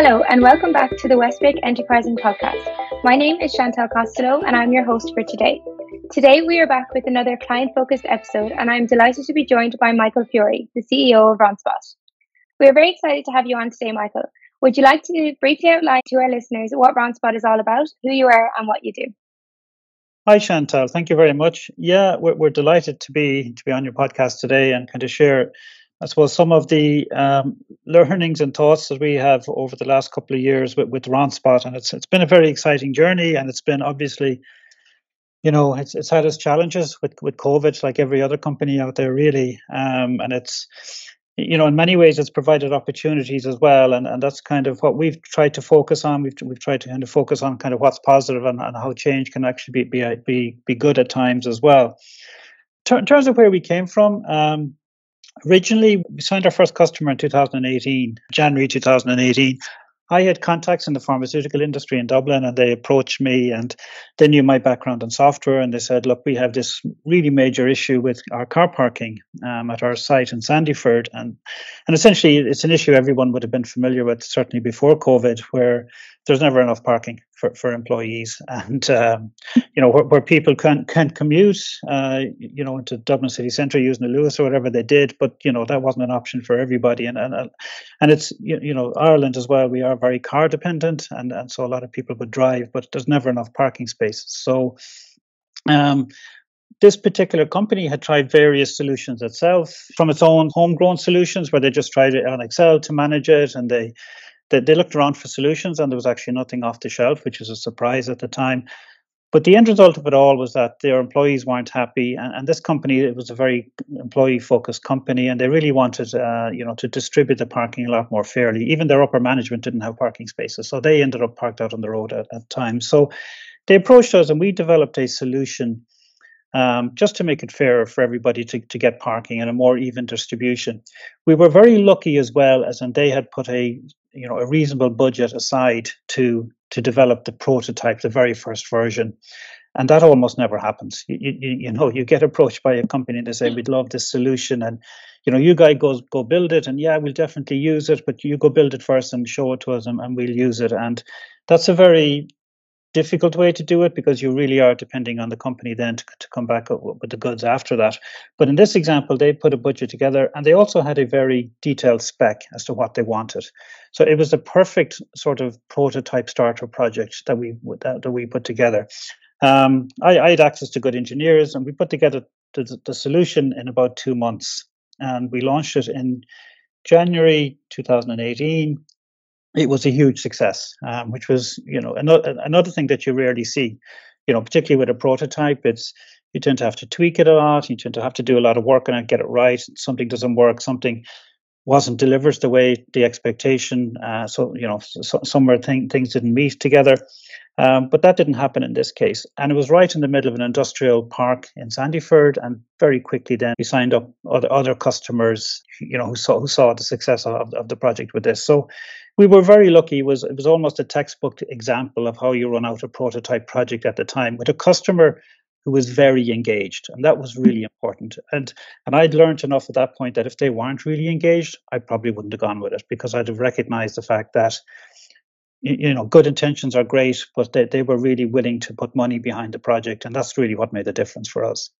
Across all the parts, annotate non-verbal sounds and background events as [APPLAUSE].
Hello, and welcome back to the Westbic Enterprising Podcast. My name is Chantal Costello, and I'm your host for today. Today, we are back with another client focused episode, and I'm delighted to be joined by Michael Fury, the CEO of Ronspot. We are very excited to have you on today, Michael. Would you like to briefly outline to our listeners what Ronspot is all about, who you are, and what you do? Hi, Chantal. Thank you very much. Yeah, we're, we're delighted to be to be on your podcast today and kind of share I suppose some of the um, learnings and thoughts that we have over the last couple of years with, with Ronspot, and it's it's been a very exciting journey, and it's been obviously, you know, it's it's had its challenges with with COVID, like every other company out there, really, um, and it's you know, in many ways, it's provided opportunities as well, and, and that's kind of what we've tried to focus on. We've we've tried to kind of focus on kind of what's positive and, and how change can actually be be be, good at times as well. In terms of where we came from, um, originally we signed our first customer in 2018, January 2018, I had contacts in the pharmaceutical industry in Dublin, and they approached me and they knew my background in software. And they said, Look, we have this really major issue with our car parking um, at our site in Sandyford. And, and essentially, it's an issue everyone would have been familiar with, certainly before COVID, where there's never enough parking for, for employees. And, um, you know, where, where, people can, can commute, uh, you know, into Dublin city centre using the Luas or whatever they did. But, you know, that wasn't an option for everybody. And, and, and it's, you, know, Ireland as well, we are very car dependent. And, and so a lot of people would drive, but there's never enough parking spaces. So, um, this particular company had tried various solutions itself from its own homegrown solutions where they just tried it on Excel to manage it and they they, they looked around for solutions and there was actually nothing off the shelf, which was a surprise at the time. But the end result of it all was that their employees weren't happy, and, and this company it was a very employee-focused company, and they really wanted, uh, you know, to distribute the parking a lot more fairly. Even their upper management didn't have parking spaces, so they ended up parked out on the road at, at times. So they approached us, and we developed a solution um, just to make it fairer for everybody to, to get parking and a more even distribution. We were very lucky as well, as and they had put a you know a reasonable budget aside to to develop the prototype, the very first version. And that almost never happens. You, you, you know, you get approached by a company and they say, "We'd love this solution," and you know, you guys go go build it, and yeah, we'll definitely use it, but you go build it first and show it to us, and, and we'll use it. And that's a very difficult way to do it because you really are depending on the company then to, to come back with the goods after that. But in this example, they put a budget together and they also had a very detailed spec as to what they wanted. So it was the perfect sort of prototype starter project that we that, that we put together. Um, I, I, had access to good engineers and we put together the, the solution in about two months and we launched it in January 2018 it was a huge success, um, which was, you know, another, another thing that you rarely see, you know, particularly with a prototype. It's you tend to have to tweak it a lot. You tend to have to do a lot of work on it, get it right. Something doesn't work. Something wasn't delivered the way the expectation. Uh, so you know, so, somewhere thing, things didn't meet together. Um, but that didn't happen in this case. And it was right in the middle of an industrial park in Sandyford. And very quickly then we signed up other, other customers, you know, who saw, who saw the success of, of the project with this. So we were very lucky. It was, it was almost a textbook example of how you run out a prototype project at the time with a customer who was very engaged. And that was really important. And, and I'd learned enough at that point that if they weren't really engaged, I probably wouldn't have gone with it because I'd have recognized the fact that you know, good intentions are great, but they, they were really willing to put money behind the project. And that's really what made the difference for us.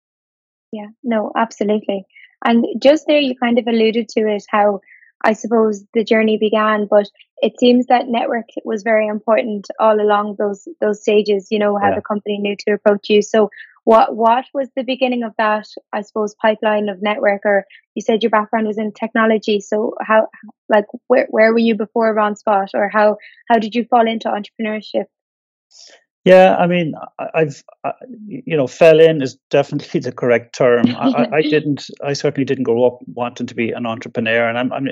Yeah, no, absolutely. And just there, you kind of alluded to it, how I suppose the journey began, but it seems that network was very important all along those those stages. You know how yeah. the company knew to approach you. So what what was the beginning of that i suppose pipeline of network or you said your background was in technology so how like where, where were you before Ronspot, or how how did you fall into entrepreneurship yeah i mean i've I, you know fell in is definitely the correct term. I, I, [LAUGHS] didn't i certainly didn't grow up wanting to be an entrepreneur and i'm, I'm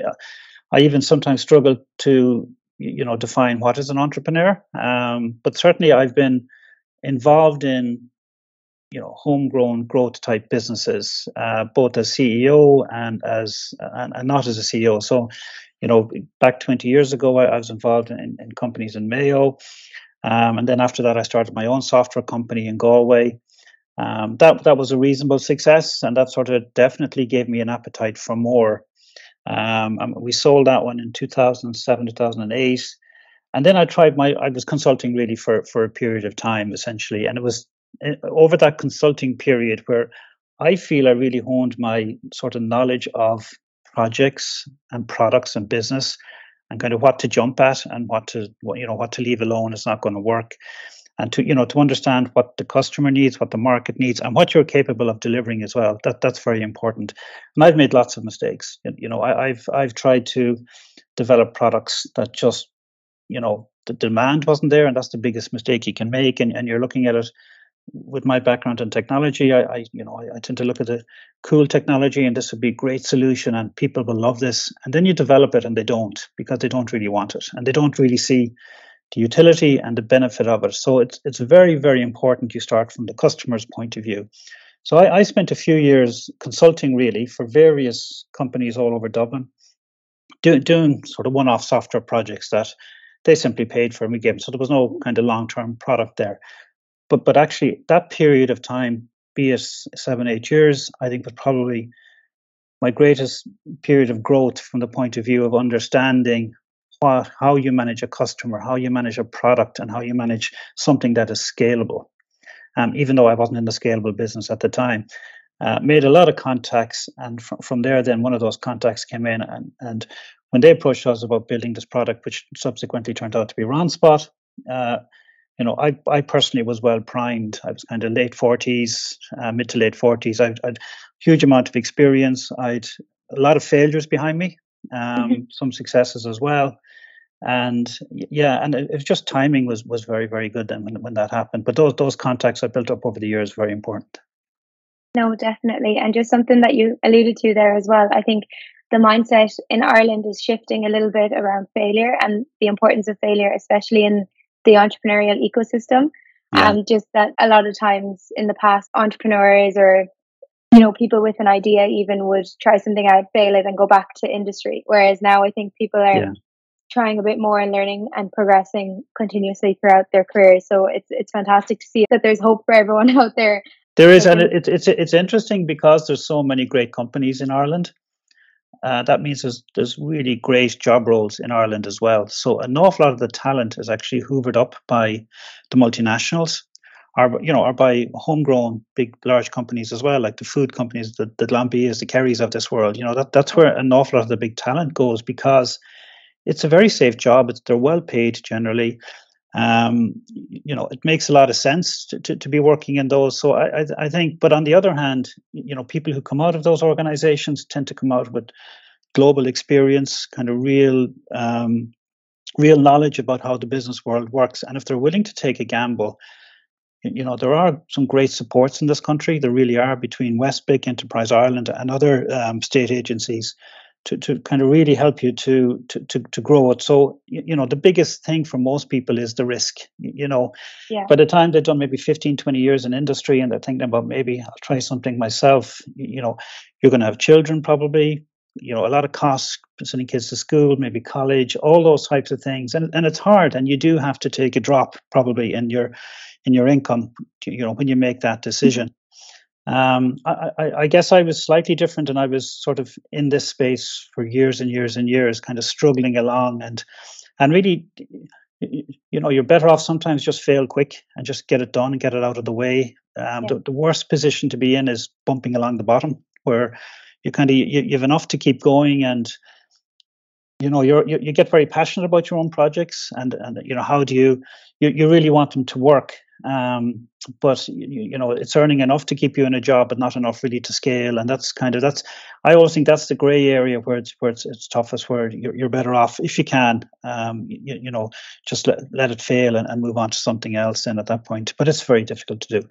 i even sometimes struggle to you know define what is an entrepreneur. Um, but certainly i've been involved in you know homegrown growth type businesses, uh, both as CEO and as and, and, not as a CEO. So, you know, back 20 years ago, I, I was involved in, in, companies in Mayo, um, and then after that, I started my own software company in Galway. Um, that that was a reasonable success, and that sort of definitely gave me an appetite for more. Um, we sold that one in 2007, 2008. and then I tried my I was consulting really for for a period of time essentially, and it was eh, over that consulting period where I feel I really honed my sort of knowledge of projects and products and business and kind of what to jump at and what to you know what to leave alone is not going to work. And to you know to understand what the customer needs what the market needs and what you're capable of delivering as well that that's very important. And i've made lots of mistakes. You know I, have i've tried to develop products that just you know the demand wasn't there and that's the biggest mistake you can make and, and you're looking at it with my background in technology I, I you know I, I tend to look at the cool technology and this would be a great solution and people will love this and then you develop it and they don't because they don't really want it and they don't really see the utility and the benefit of it. So it's it's very very important you start from the customer's point of view. So I, I spent a few years consulting really for various companies all over Dublin, do, doing sort of one-off software projects that they simply paid for and we gave them. So there was no kind of long-term product there. But but actually that period of time, be it seven eight years, I think was probably my greatest period of growth from the point of view of understanding what, how you manage a customer, how you manage a product, and how you manage something that is scalable. Um, even though I wasn't in the scalable business at the time, uh, made a lot of contacts, and fr- from there, then one of those contacts came in, and, and when they approached us about building this product, which subsequently turned out to be Ronspot, uh, you know, I, I personally was well primed. I was kind of late 40s, uh, mid to late 40s. I had huge amount of experience. I'd a lot of failures behind me, um, mm-hmm. some successes as well and yeah and it, it, just timing was was very very good then when, when that happened but those those contacts i built up over the years very important no definitely and just something that you alluded to there as well i think the mindset in ireland is shifting a little bit around failure and the importance of failure especially in the entrepreneurial ecosystem yeah. um just that a lot of times in the past entrepreneurs or you know people with an idea even would try something out fail it and go back to industry whereas now i think people are yeah trying a bit more and learning and progressing continuously throughout their career. So it's it's fantastic to see that there's hope for everyone [LAUGHS] out there. There is, and it's it's it's interesting because there's so many great companies in Ireland. Uh, that means there's there's really great job roles in Ireland as well. So an awful lot of the talent is actually hoovered up by the multinationals, or you know, or by homegrown big large companies as well, like the food companies, the the Glanbias, the Kerrys of this world. You know, that that's where an awful lot of the big talent goes because it's a very safe job. It's, they're well paid generally. Um, you know, it makes a lot of sense to, to, to be working in those. So I, I, I, think, but on the other hand, you know, people who come out of those organizations tend to come out with global experience, kind of real, um, real knowledge about how the business world works. And if they're willing to take a gamble, you know, there are some great supports in this country. There really are between Westbic, Enterprise Ireland, and other um, state agencies to, to kind of really help you to, to to to grow it. So you know the biggest thing for most people is the risk. You know, yeah. by the time they've done maybe 15, 20 years in industry and they're thinking about maybe I'll try something myself. You know, you're going to have children probably. You know, a lot of costs sending kids to school, maybe college, all those types of things, and and it's hard. And you do have to take a drop probably in your in your income. You know, when you make that mm-hmm. decision. Um, I, I, I, guess I was slightly different, and I was sort of in this space for years and years and years, kind of struggling along, and and really, you know, you're better off sometimes just fail quick and just get it done and get it out of the way. Um, yeah. the, the worst position to be in is bumping along the bottom, where you kind of you, you have enough to keep going and you know you're, you you get very passionate about your own projects and and you know how do you you, you really want them to work um, but you, you, know it's earning enough to keep you in a job, but not enough really to scale. And that's kind of that's. I always think that's the grey area where it's where it's, it's toughest, where you're, you're better off if you can, um, you, you know, just let, let it fail and, and move on to something else. Then at that point, but it's very difficult to do.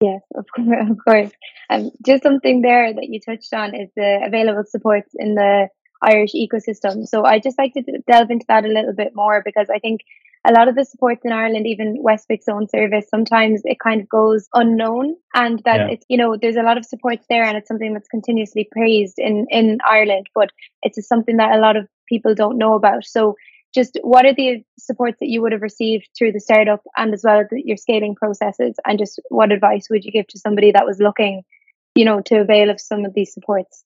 Yes, of course, [LAUGHS] of course. Um, just something there that you touched on is the available supports in the Irish ecosystem. So I just like to delve into that a little bit more because I think a lot of the supports in Ireland, even Westbic's own service, sometimes it kind of goes unknown and that yeah. it's, you know, there's a lot of supports there and it's something that's continuously praised in, in Ireland, but it's something that a lot of people don't know about. So just what are the supports that you would have received through the startup and as well as your scaling processes and just what advice would you give to somebody that was looking, you know, to avail of some of these supports?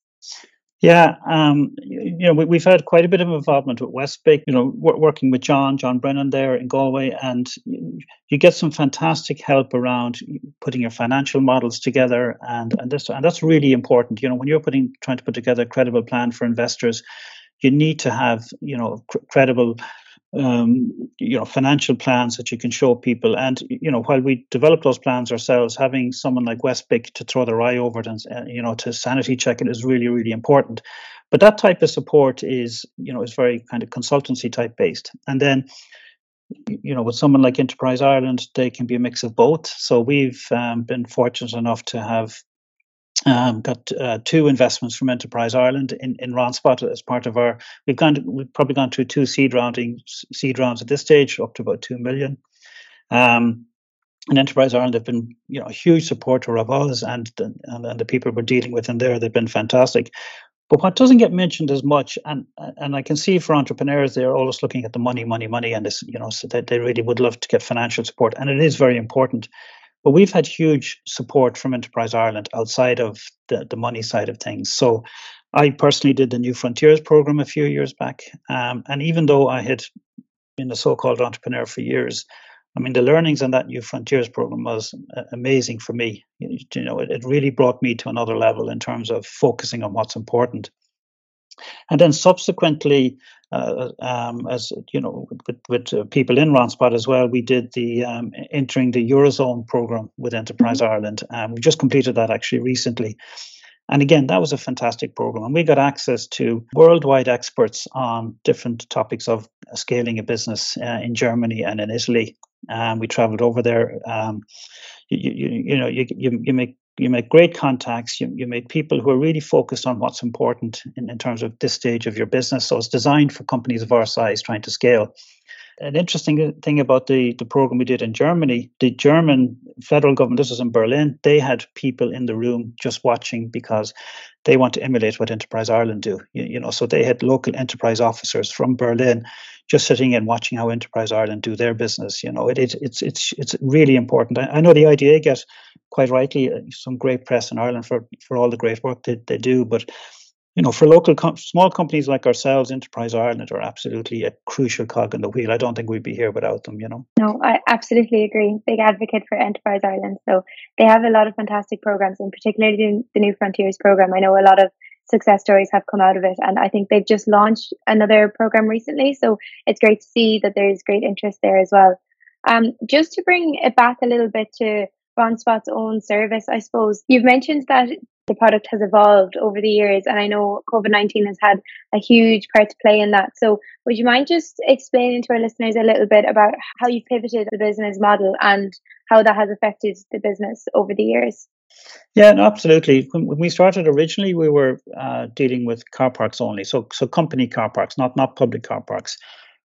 Yeah, um, you know, we, have had quite a bit of involvement with Westbic, you know, working with John, John Brennan there in Galway, and you get some fantastic help around putting your financial models together, and and this and that's really important. You know, when you're putting trying to put together a credible plan for investors, you need to have you know cr- credible um, you know financial plans that you can show people. And you know while we develop those plans ourselves having someone like westbic to throw their eye over it and uh, you know to sanity check it is really really important. But that type of support is you know is very kind of consultancy type based. And then you know with someone like enterprise ireland they can be a mix of both. So we've um, been fortunate enough to have um, got uh, two investments from Enterprise Ireland in, in Ronspot as part of our. We've gone. We've probably gone through two seed rounding seed rounds at this stage, up to about two million. Um, and Enterprise Ireland have been, you know, a huge supporter of us and, and and the people we're dealing with in there. They've been fantastic. But what doesn't get mentioned as much, and and I can see for entrepreneurs, they're always looking at the money, money, money, and this, you know, so that they really would love to get financial support, and it is very important. But we've had huge support from Enterprise Ireland outside of the, the money side of things. So I personally did the New Frontiers program a few years back. Um, and even though I had been a so called entrepreneur for years, I mean, the learnings on that New Frontiers program was uh, amazing for me. You know, it, it really brought me to another level in terms of focusing on what's important. And then subsequently, uh, um, as you know, with, with uh, people in Ronspot as well, we did the um, entering the Eurozone program with Enterprise mm-hmm. Ireland. Um, we just completed that actually recently. And again, that was a fantastic program. And we got access to worldwide experts on different topics of scaling a business uh, in Germany and in Italy. And we traveled over there. Um, you, you, you know, you, you, you make you make great contacts. You, you make people who are really focused on what's important in, in terms of this stage of your business. So it's designed for companies of our size trying to scale. An interesting thing about the, the program we did in Germany, the German federal government, this was in Berlin, they had people in the room just watching because they want to emulate what Enterprise Ireland do. You, you know, so they had local enterprise officers from Berlin just sitting and watching how Enterprise Ireland do their business. You know, it, it it's it's it's really important. I, I, know the IDA get quite rightly uh, some great press in Ireland for for all the great work that they do, but you know, for local com- small companies like ourselves, Enterprise Ireland are absolutely a crucial cog in the wheel. I don't think we'd be here without them. You know. No, I absolutely agree. Big advocate for Enterprise Ireland. So they have a lot of fantastic programs, and particularly the New Frontiers program. I know a lot of success stories have come out of it. And I think they've just launched another program recently. So it's great to see that there's great interest there as well. Um, just to bring it back a little bit to Ronspot's own service, I suppose you've mentioned that the product has evolved over the years, and I know COVID 19 has had a huge part to play in that. So, would you mind just explaining to our listeners a little bit about how you pivoted the business model and how that has affected the business over the years? Yeah, no, absolutely. When, when, we started originally, we were uh, dealing with car parks only, so so company car parks, not not public car parks.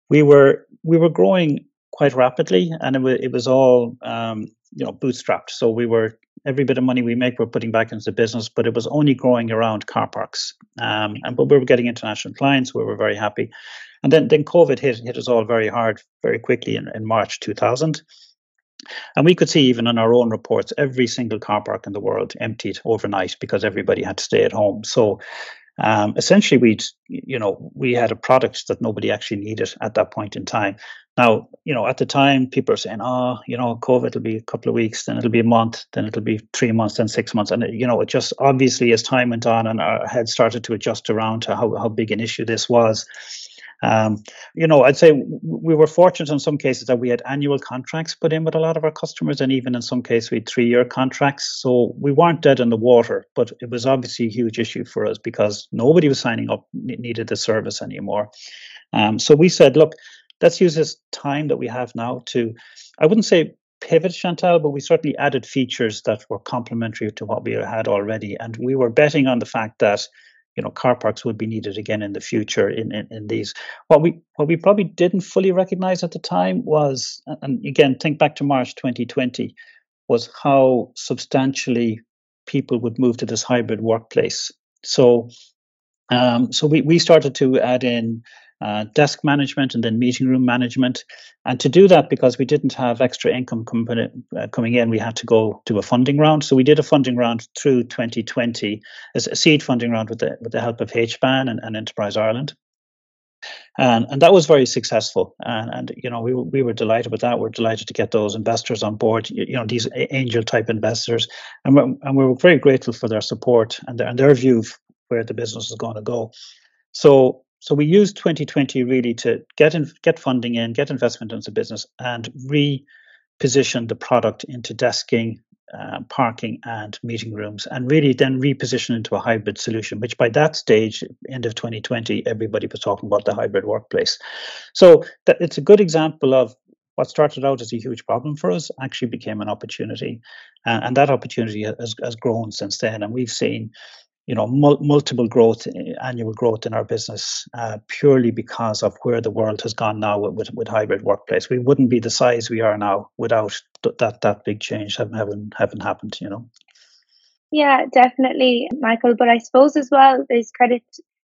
We were we were growing quite rapidly, and it was it was all um, you know bootstrapped. So we were every bit of money we make, we're putting back into the business, but it was only growing around car parks. Um, and but we were getting international clients, we were very happy. And then then COVID hit hit us all very hard, very quickly in, in March 2000. And we could see even in our own reports, every single car park in the world emptied overnight because everybody had to stay at home. So um, essentially, we'd you know we had a product that nobody actually needed at that point in time. Now, you know, at the time, people are saying, "Oh, you know, COVID will be a couple of weeks, then it'll be a month, then it'll be three months, then six months," and you know, it just obviously as time went on and our heads started to adjust around to how how big an issue this was. Um, you know, I'd say we were fortunate in some cases that we had annual contracts put in with a lot of our customers, and even in some cases we had three-year contracts. So we weren't dead in the water, but it was obviously a huge issue for us because nobody was signing up needed the service anymore. Um, so we said, look, let's use this time that we have now to, I wouldn't say pivot, Chantal, but we certainly added features that were complementary to what we had already, and we were betting on the fact that you know car parks would be needed again in the future in, in, in these. What we what we probably didn't fully recognize at the time was and again think back to march 2020 was how substantially people would move to this hybrid workplace. So um, so we, we started to add in uh, desk management and then meeting room management. And to do that, because we didn't have extra income com- uh, coming in, we had to go to a funding round. So we did a funding round through 2020 as a seed funding round with the with the help of HBAN and, and Enterprise Ireland. And, and that was very successful. And, and you know we, we were delighted with that. We're delighted to get those investors on board. You, you know these angel type investors, and we're, and we were very grateful for their support and their, and their view of where the business is going to go. So so we used 2020 really to get in, get funding in, get investment into business, and reposition the product into desking, uh, parking, and meeting rooms, and really then reposition into a hybrid solution. Which by that stage, end of 2020, everybody was talking about the hybrid workplace. So it's a good example of what started out as a huge problem for us actually became an opportunity, uh, and that opportunity has, has grown since then. And we've seen you know mul- multiple growth eh, annual growth in our business uh, purely because of where the world has gone now with, with, with, hybrid workplace. We wouldn't be the size we are now without th- that that big change having haven't happened you know. Yeah definitely michael but i suppose as well there's credit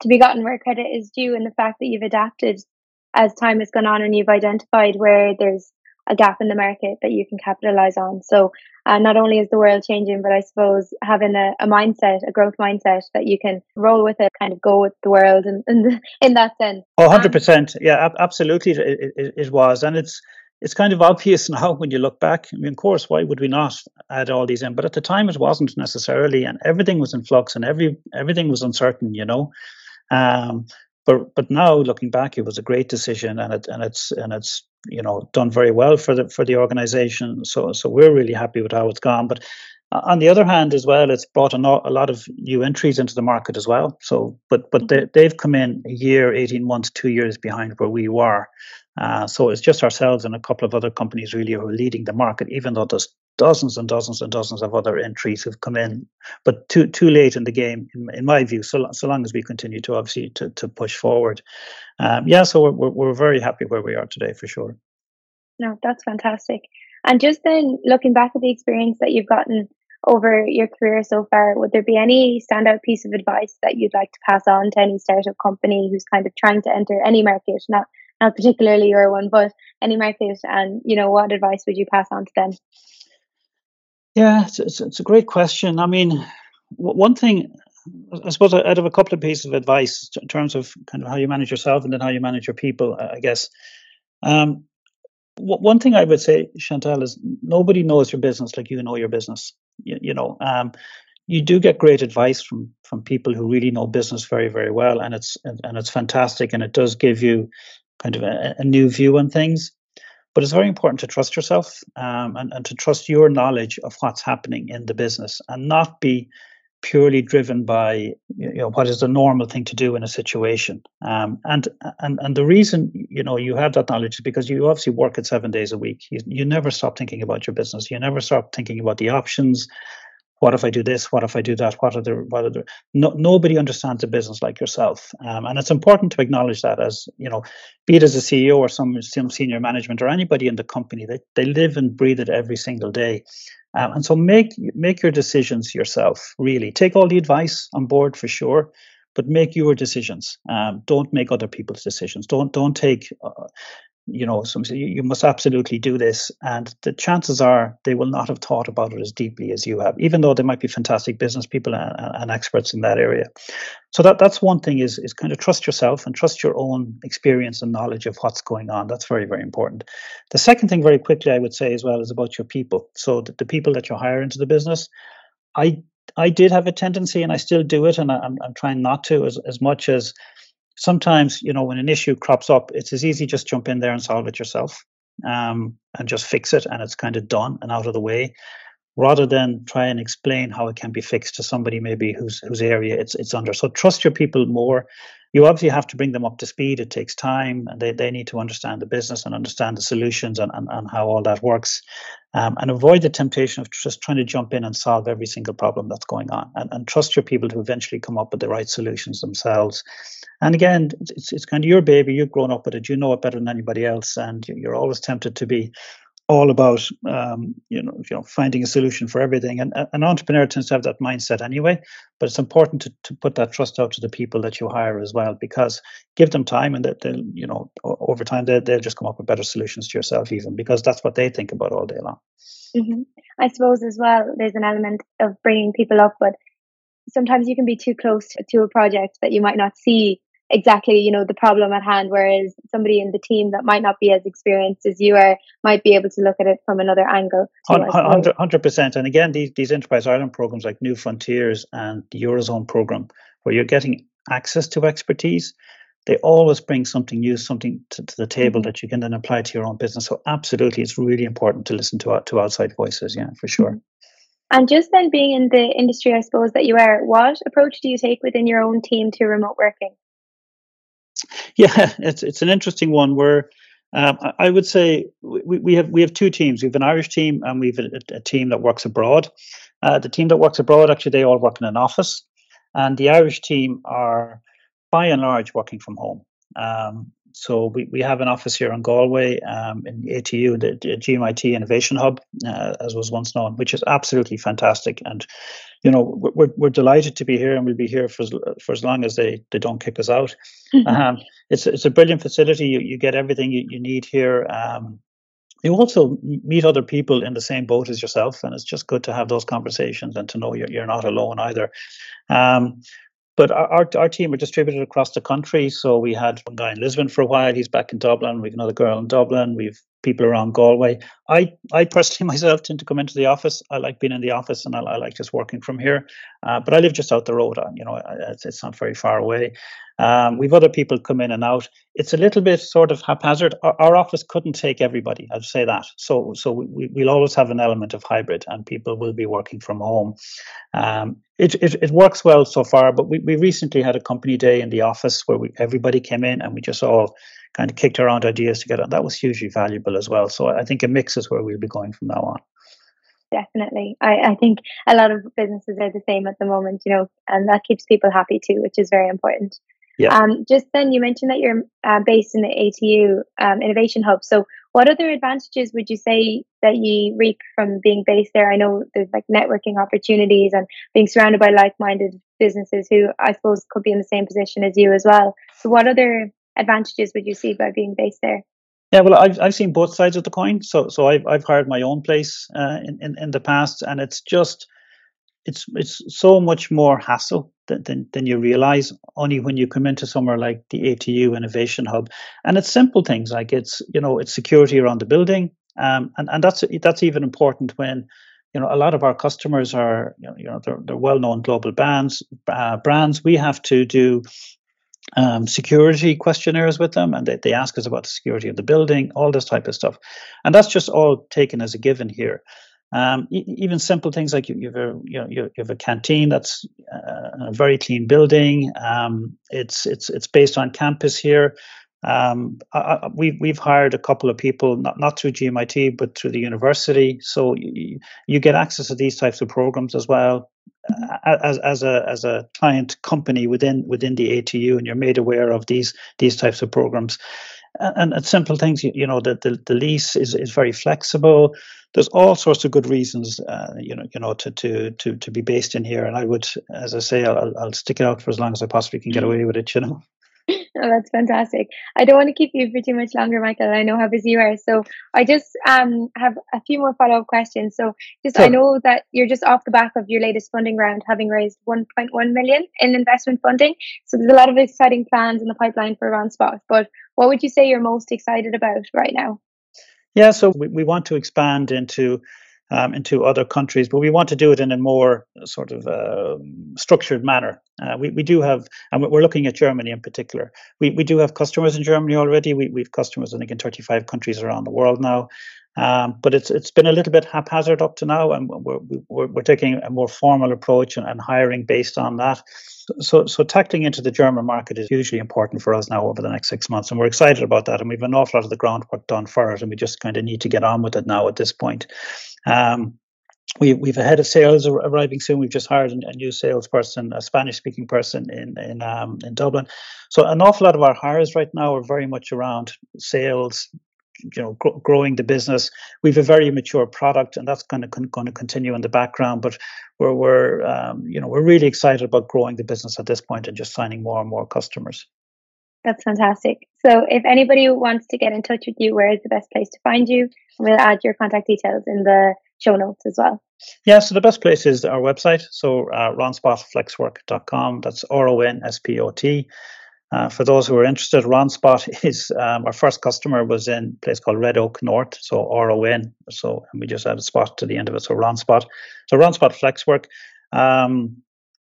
to be gotten where credit is due in the fact that you've adapted as time has gone on and you've identified where there's a gap in the market that you can capitalize on. So uh, not only is the world changing, but I suppose having a, a, mindset, a growth mindset that you can roll with it, kind of go with the world in, in, [LAUGHS] in that sense. Oh, 100%. Um, yeah, absolutely. It, it, it, was. And it's, it's kind of obvious [LAUGHS] now when you look back. I mean, of course, why would we not add all these in? But at the time, it wasn't necessarily, and everything was in flux and every everything was uncertain, you know. Um, but but now looking back, it was a great decision, and it and it's and it's you know done very well for the for the organization. So so we're really happy with how it's gone. But uh, on the other hand, as well, it's brought a, a lot of new entries into the market as well. So, but but they, they've come in a year, eighteen months, two years behind where we were. Uh, so it's just ourselves and a couple of other companies really who are leading the market, even though there's dozens and dozens and dozens of other entries who've come in, but too too late in the game, in, in my view. So so long as we continue to obviously to, to push forward, um, yeah. So we're, we're we're very happy where we are today for sure. No, that's fantastic. And just then looking back at the experience that you've gotten over your career so far, would there be any standout piece of advice that you'd like to pass on to any startup company who's kind of trying to enter any market, not not particularly your one, but any market? And you know, what advice would you pass on to them? Yeah, it's, it's, it's a great question. I mean, one thing, I suppose I'd have a couple of pieces of advice in terms of kind of how you manage yourself and then how you manage your people, I guess. Um, one thing I would say, Chantal, is nobody knows your business like you know your business. You, you know, um, you do get great advice from from people who really know business very very well, and it's and, and it's fantastic, and it does give you kind of a, a new view on things. But it's very important to trust yourself um, and, and to trust your knowledge of what's happening in the business and not be purely driven by you know what is the normal thing to do in a situation. Um, and and and the reason you know you have that knowledge is because you obviously work at seven days a week. You, you never stop thinking about your business. You never stop thinking about the options what if I do this? What if I do that? What are the what are the no, nobody understands the business like yourself, um, and it's important to acknowledge that as you know, be it as a CEO or some some senior management or anybody in the company, they they live and breathe it every single day, um, and so make make your decisions yourself. Really, take all the advice on board for sure, but make your decisions. Um, don't make other people's decisions. Don't don't take uh, you know, some say you must absolutely do this, and the chances are they will not have thought about it as deeply as you have, even though they might be fantastic business people and, and experts in that area. So that that's one thing is is kind of trust yourself and trust your own experience and knowledge of what's going on. That's very very important. The second thing, very quickly, I would say as well, is about your people. So the, the people that you hire into the business, I I did have a tendency, and I still do it, and I, I'm I'm trying not to as as much as sometimes you know when an issue crops up it's as easy just jump in there and solve it yourself um, and just fix it and it's kind of done and out of the way rather than try and explain how it can be fixed to somebody maybe whose whose area it's it's under. So trust your people more you obviously have to bring them up to speed. It takes time. And they, they need to understand the business and understand the solutions and, and, and how all that works um, and avoid the temptation of just trying to jump in and solve every single problem that's going on and, and trust your people to eventually come up with the right solutions themselves. And again it's, it's kind of your baby. You've grown up with it. You know it better than anybody else and you're always tempted to be all about um, you know you know finding a solution for everything and an entrepreneur tends to have that mindset anyway but it's important to, to put that trust out to the people that you hire as well because give them time and that they'll you know over time they, they'll just come up with better solutions to yourself even because that's what they think about all day long mm-hmm. i suppose as well there's an element of bringing people up but sometimes you can be too close to, to a project that you might not see exactly you know the problem at hand whereas somebody in the team that might not be as experienced as you are might be able to look at it from another angle too, 100 percent and again these, these enterprise ireland programs like new frontiers and the eurozone program where you're getting access to expertise they always bring something new something to, to the table mm-hmm. that you can then apply to your own business so absolutely it's really important to listen to to outside voices yeah for sure mm-hmm. And just then being in the industry, I suppose that you are, what approach do you take within your own team to remote working? Yeah, [LAUGHS] it's it's an interesting one. Where um, I would say we, we have we have two teams. We have an Irish team and we have a, a team that works abroad. Uh, the team that works abroad actually they all work in an office, and the Irish team are by and large working from home. Um, so we, we have an office here in Galway um, in ATU, the, the GMIT Innovation Hub, uh, as was once known, which is absolutely fantastic. And you know we're we're delighted to be here, and we'll be here for as, for as long as they, they don't kick us out. um, it's it's a brilliant facility. You you get everything you, you need here. Um, you also meet other people in the same boat as yourself, and it's just good to have those conversations and to know you're, you're not alone either. Um, but our, our team are distributed across the country. So we had one guy in Lisbon for a while. He's back in Dublin. We've another girl in Dublin. We've people around Galway. I, I personally [LAUGHS] myself tend to come into the office. I like being in the office and I, I like just working from here. Uh, but I live just out the road. On You know, it's, it's not very far away. Um, we've other people come in and out. It's a little bit sort of haphazard. Our, our office couldn't take everybody. I'd say that. So so we, we'll always have an element of hybrid, and people will be working from home. Um, it, it, it works well so far, but we, we recently had a company day in the office where we, everybody came in and we just all kind of kicked around ideas together. That was hugely valuable as well. So I think a mix is where we'll be going from now on. Definitely. I, I think a lot of businesses are the same at the moment, you know, and that keeps people happy too, which is very important. Yeah. Um, just then, you mentioned that you're uh, based in the ATU um, Innovation Hub. So, what other advantages would you say that you reap from being based there? I know there's like networking opportunities and being surrounded by like-minded businesses who I suppose could be in the same position as you as well. So, what other advantages would you see by being based there? Yeah, well, I've I've seen both sides of the coin. So so I've I've hired my own place uh, in, in in the past, and it's just it's it's so much more hassle than, than, than you realize only when you come into somewhere like the ATU Innovation Hub, and it's simple things like it's you know it's security around the building, um, and and that's that's even important when you know a lot of our customers are you know, they're, they're well-known global brands uh, brands we have to do um, security questionnaires with them and they, they ask us about the security of the building, all this type of stuff. And that's just all taken as a given here. Um, e- even simple things like you, you, have a you, know, you have a canteen that's uh, a very clean building. Um, it's it's it's based on campus here. Um, I, we've we've hired a couple of people, not not through GMIT, but through the university. So you, you get access to these types of programs as well as as a as a client company within within the ATU, and you're made aware of these these types of programs. And, and simple things, you, you know, that the, the lease is, is very flexible. There's all sorts of good reasons, uh, you know, you know, to, to to to be based in here. And I would, as I say, I'll, I'll stick it out for as long as I possibly can get away with it. You know. Oh, that's fantastic. I don't want to keep you for too much longer, Michael. I know how busy you are. So I just um, have a few more follow up questions. So just sure. I know that you're just off the back of your latest funding round, having raised 1.1 million in investment funding. So there's a lot of exciting plans in the pipeline for Ronspot. But what would you say you're most excited about right now? Yeah, so we, we want to expand into um, into other countries, but we want to do it in a more sort of uh, structured manner. Uh, we, we do have, and we're looking at Germany in particular. We, we do have customers in Germany already. We, we have customers, I think, in 35 countries around the world now. Um, but it's it's been a little bit haphazard up to now, and we're we're, we're taking a more formal approach and, and hiring based on that. So so tackling into the German market is hugely important for us now over the next six months, and we're excited about that. And we've an awful lot of the groundwork done for it, and we just kind of need to get on with it now at this point. Um, we, we've a head of sales arriving soon. We've just hired a new salesperson, a Spanish-speaking person in in um, in Dublin. So an awful lot of our hires right now are very much around sales, you know gr- growing the business. We've a very mature product, and that's kind of con- going to continue in the background. But we're we're um, you know we're really excited about growing the business at this point and just signing more and more customers. That's fantastic. So if anybody wants to get in touch with you, where is the best place to find you? We'll add your contact details in the show notes as well. Yeah, so the best place is our website. So uh, ronspotflexwork.com. That's R O N S P O T. Uh, for those who are interested, Ronspot [LAUGHS] is um, our first customer was in a place called Red Oak North, so R O N. So and we just add a spot to the end of it, so Ronspot. So Ronspot Flexwork. Um,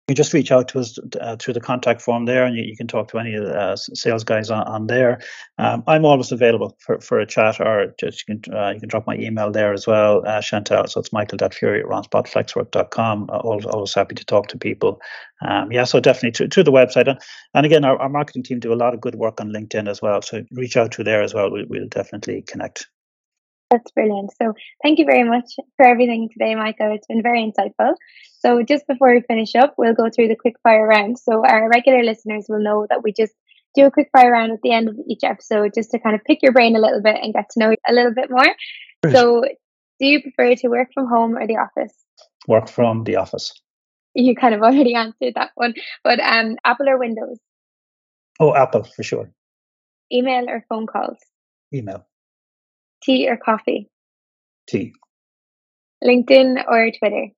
you just reach out to us uh, through the contact form there, and you, you, can talk to any of the uh, sales guys on, on there. Um, I'm always available for, for a chat, or just you can uh, you can drop my email there as well, uh, Chantal. So it's michael.fury at ronspotflexwork.com. Always, always happy to talk to people. Um, yeah, so definitely to, to the website, and, and again, our, our marketing team do a lot of good work on LinkedIn as well. So reach out to there as well. We'll, we'll definitely connect. That's brilliant. So thank you very much for everything today, Michael. It's been very insightful. So just before we finish up, we'll go through the quick fire round. So our regular listeners will know that we just do a quick fire round at the end of each episode just to kind of pick your brain a little bit and get to know you a little bit more. So do you prefer to work from home or the office? Work from the office. You kind of already [LAUGHS] answered that one. But um Apple or Windows? Oh, Apple for sure. Email or phone calls? Email. Tea or coffee? Tea. LinkedIn or Twitter?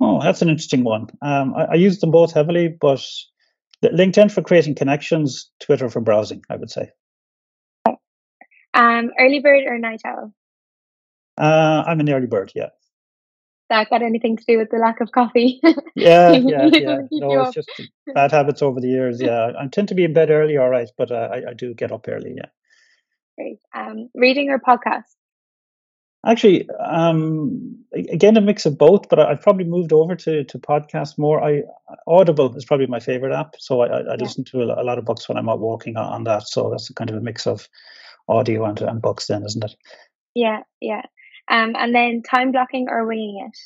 Oh, that's an interesting one. Um, I, I, use them both heavily, but LinkedIn for creating connections, Twitter for browsing, I would say. Um, early bird or night owl? Uh, I'm an early bird, yeah. That got anything to do with the lack of coffee? [LAUGHS] yeah, yeah, [LAUGHS] yeah. No, it's just bad habits over the years. Yeah, I tend to be in bed early, all right, but uh, I, I do get up early. Yeah. Great. Um, reading or podcast? Actually, um, again, a mix of both, but I've probably moved over to to podcast more. I Audible is probably my favorite app, so I, I, yeah. listen to a, lot of books when I'm out walking on, on that. So that's kind of a mix of audio and, and books, then, isn't it? Yeah, yeah. Um, and then time blocking or winging it?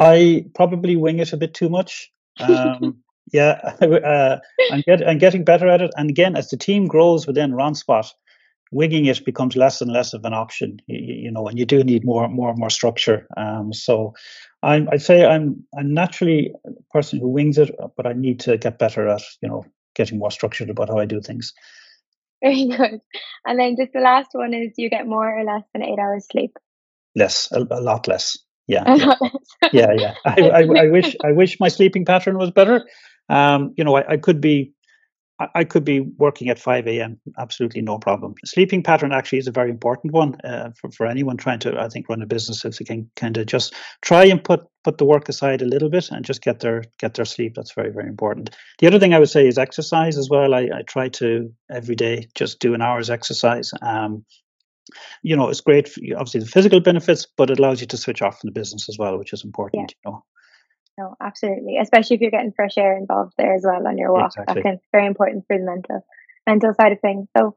I probably wing it a bit too much. [LAUGHS] Um, yeah, [LAUGHS] uh, I'm, get, I'm getting better at it. And again, as the team grows within Ronspot, winging it becomes less and less of an option. You, you know, and you do need more, more, and more structure. Um, so, I'm, I'd say I'm, I'm naturally a person who wings it, but I need to get better at, you know, getting more structured about how I do things. Very [LAUGHS] good. And then just the last one is: you get more or less than eight hours sleep? Less, a, a lot less. Yeah, [LAUGHS] yeah, yeah. yeah. I, I, I wish I wish my sleeping pattern was better. Um, you know, I, I could be I could be working at 5 a.m. Absolutely no problem. Sleeping pattern actually is a very important one uh, for, for anyone trying to, I think, run a business. If they can kind of just try and put put the work aside a little bit and just get their get their sleep. That's very very important. The other thing I would say is exercise as well. I, I try to every day just do an hour's exercise. Um, you know, it's great. For, obviously, the physical benefits, but it allows you to switch off from the business as well, which is important. Yeah. You know. No, absolutely. Especially if you're getting fresh air involved there as well on your walk. Exactly. That's very important for the mental mental side of things. So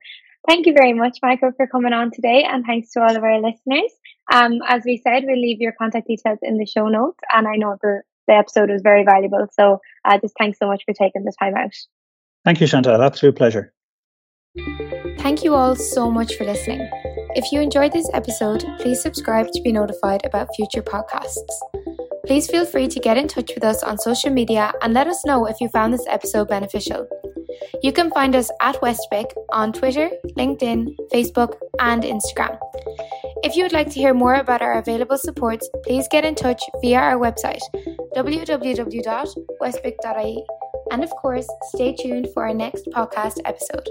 thank you very much, Michael, for coming on today and thanks to all of our listeners. Um, as we said, we'll leave your contact details in the show notes and I know the, the episode was very valuable. So uh, just thanks so much for taking the time out. Thank you, Chantal. Absolute pleasure. Thank you all so much for listening. If you enjoyed this episode, please subscribe to be notified about future podcasts. Please feel free to get in touch with us on social media and let us know if you found this episode beneficial. You can find us at Westbic on Twitter, LinkedIn, Facebook, and Instagram. If you would like to hear more about our available supports, please get in touch via our website www.westbic.ie. And of course, stay tuned for our next podcast episode.